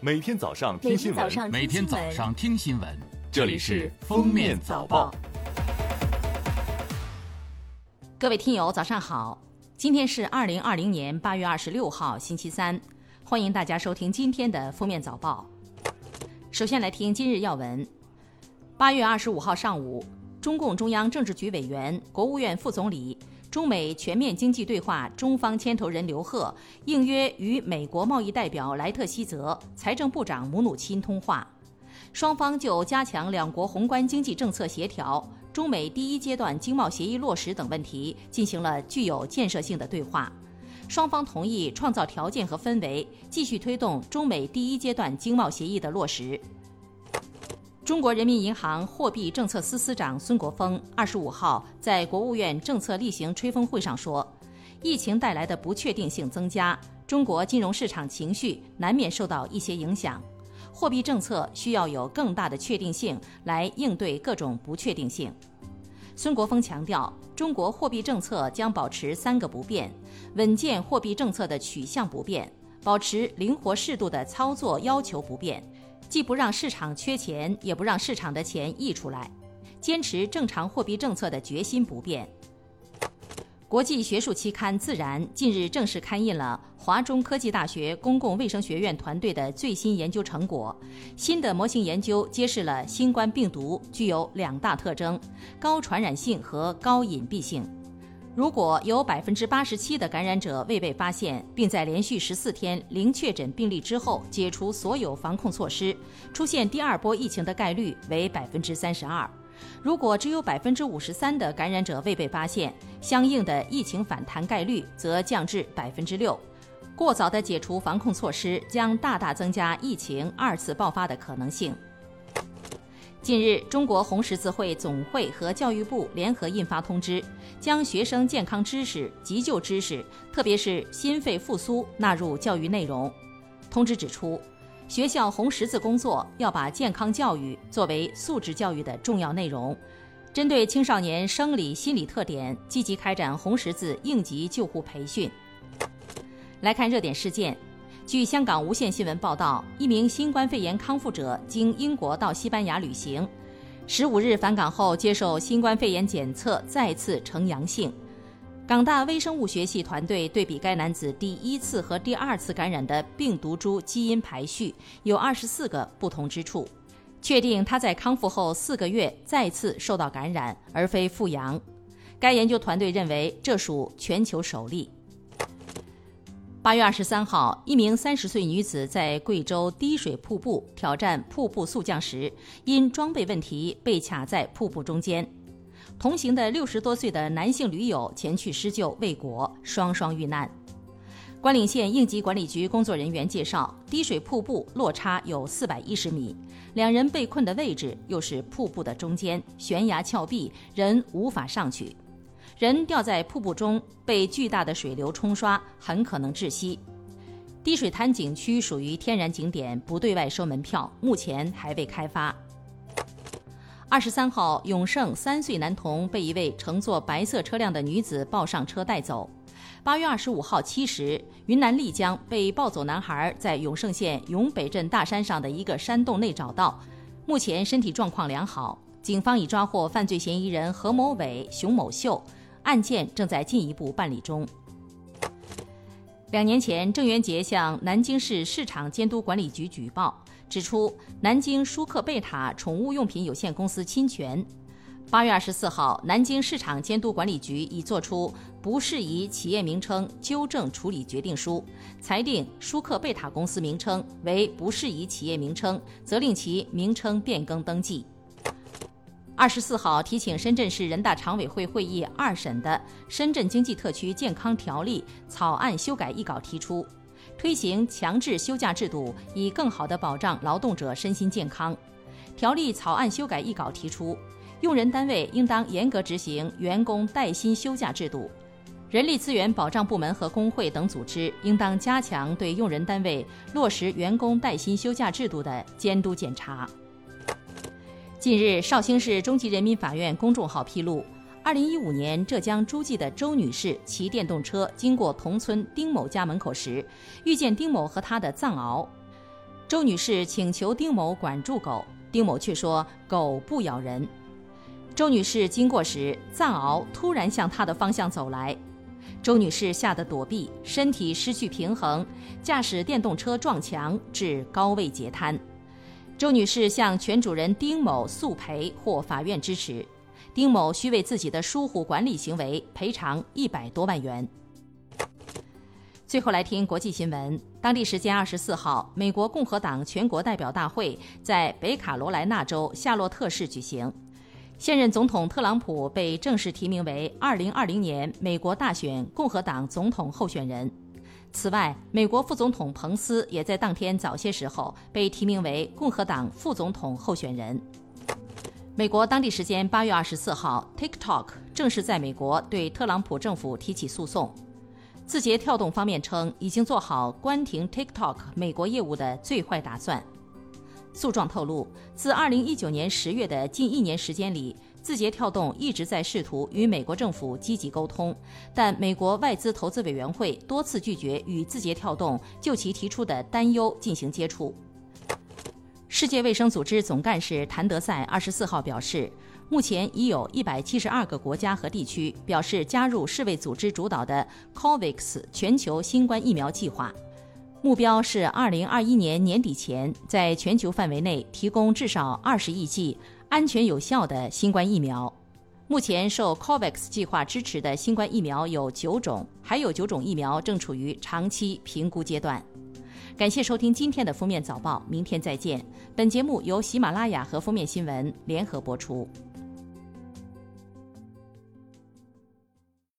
每天早上听新闻，每天早上听新闻，这里是《封面早报》。各位听友，早上好！今天是二零二零年八月二十六号，星期三，欢迎大家收听今天的《封面早报》。首先来听今日要闻。八月二十五号上午，中共中央政治局委员、国务院副总理。中美全面经济对话中方牵头人刘鹤应约与美国贸易代表莱特希泽、财政部长姆努钦通话，双方就加强两国宏观经济政策协调、中美第一阶段经贸协议落实等问题进行了具有建设性的对话。双方同意创造条件和氛围，继续推动中美第一阶段经贸协议的落实。中国人民银行货币政策司司长孙国峰二十五号在国务院政策例行吹风会上说，疫情带来的不确定性增加，中国金融市场情绪难免受到一些影响，货币政策需要有更大的确定性来应对各种不确定性。孙国峰强调，中国货币政策将保持三个不变：稳健货币政策的取向不变，保持灵活适度的操作要求不变。既不让市场缺钱，也不让市场的钱溢出来，坚持正常货币政策的决心不变。国际学术期刊《自然》近日正式刊印了华中科技大学公共卫生学院团队的最新研究成果。新的模型研究揭示了新冠病毒具有两大特征：高传染性和高隐蔽性。如果有百分之八十七的感染者未被发现，并在连续十四天零确诊病例之后解除所有防控措施，出现第二波疫情的概率为百分之三十二。如果只有百分之五十三的感染者未被发现，相应的疫情反弹概率则降至百分之六。过早的解除防控措施将大大增加疫情二次爆发的可能性。近日，中国红十字会总会和教育部联合印发通知，将学生健康知识、急救知识，特别是心肺复苏纳入教育内容。通知指出，学校红十字工作要把健康教育作为素质教育的重要内容，针对青少年生理心理特点，积极开展红十字应急救护培训。来看热点事件。据香港无线新闻报道，一名新冠肺炎康复者经英国到西班牙旅行，十五日返港后接受新冠肺炎检测，再次呈阳性。港大微生物学系团队对比该男子第一次和第二次感染的病毒株基因排序，有二十四个不同之处，确定他在康复后四个月再次受到感染，而非复阳。该研究团队认为，这属全球首例。八月二十三号，一名三十岁女子在贵州滴水瀑布挑战瀑布速降时，因装备问题被卡在瀑布中间。同行的六十多岁的男性驴友前去施救未果，双双遇难。关岭县应急管理局工作人员介绍，滴水瀑布落差有四百一十米，两人被困的位置又是瀑布的中间，悬崖峭壁，人无法上去。人掉在瀑布中，被巨大的水流冲刷，很可能窒息。滴水滩景区属于天然景点，不对外收门票，目前还未开发。二十三号，永盛三岁男童被一位乘坐白色车辆的女子抱上车带走。八月二十五号七时，云南丽江被抱走男孩在永盛县永北镇大山上的一个山洞内找到，目前身体状况良好。警方已抓获犯罪嫌疑人何某伟、熊某秀。案件正在进一步办理中。两年前，郑渊洁向南京市市场监督管理局举报，指出南京舒克贝塔宠物用品有限公司侵权。八月二十四号，南京市场监督管理局已作出不适宜企业名称纠正处理决定书，裁定舒克贝塔公司名称为不适宜企业名称，责令其名称变更登记。二十四号提请深圳市人大常委会会议二审的《深圳经济特区健康条例》草案修改议稿提出，推行强制休假制度，以更好地保障劳动者身心健康。条例草案修改议稿提出，用人单位应当严格执行员工带薪休假制度，人力资源保障部门和工会等组织应当加强对用人单位落实员工带薪休假制度的监督检查。近日，绍兴市中级人民法院公众号披露，二零一五年浙江诸暨的周女士骑电动车经过同村丁某家门口时，遇见丁某和他的藏獒。周女士请求丁某管住狗，丁某却说狗不咬人。周女士经过时，藏獒突然向她的方向走来，周女士吓得躲避，身体失去平衡，驾驶电动车撞墙，致高位截瘫。周女士向犬主人丁某诉赔获法院支持，丁某需为自己的疏忽管理行为赔偿一百多万元。最后来听国际新闻。当地时间二十四号，美国共和党全国代表大会在北卡罗来纳州夏洛特市举行。现任总统特朗普被正式提名为二零二零年美国大选共和党总统候选人。此外，美国副总统彭斯也在当天早些时候被提名为共和党副总统候选人。美国当地时间八月二十四号，TikTok 正式在美国对特朗普政府提起诉讼。字节跳动方面称，已经做好关停 TikTok 美国业务的最坏打算。诉状透露，自2019年10月的近一年时间里，字节跳动一直在试图与美国政府积极沟通，但美国外资投资委员会多次拒绝与字节跳动就其提出的担忧进行接触。世界卫生组织总干事谭德赛24号表示。目前已有一百七十二个国家和地区表示加入世卫组织主导的 COVAX 全球新冠疫苗计划，目标是二零二一年年底前在全球范围内提供至少二十亿剂安全有效的新冠疫苗。目前受 COVAX 计划支持的新冠疫苗有九种，还有九种疫苗正处于长期评估阶段。感谢收听今天的封面早报，明天再见。本节目由喜马拉雅和封面新闻联合播出。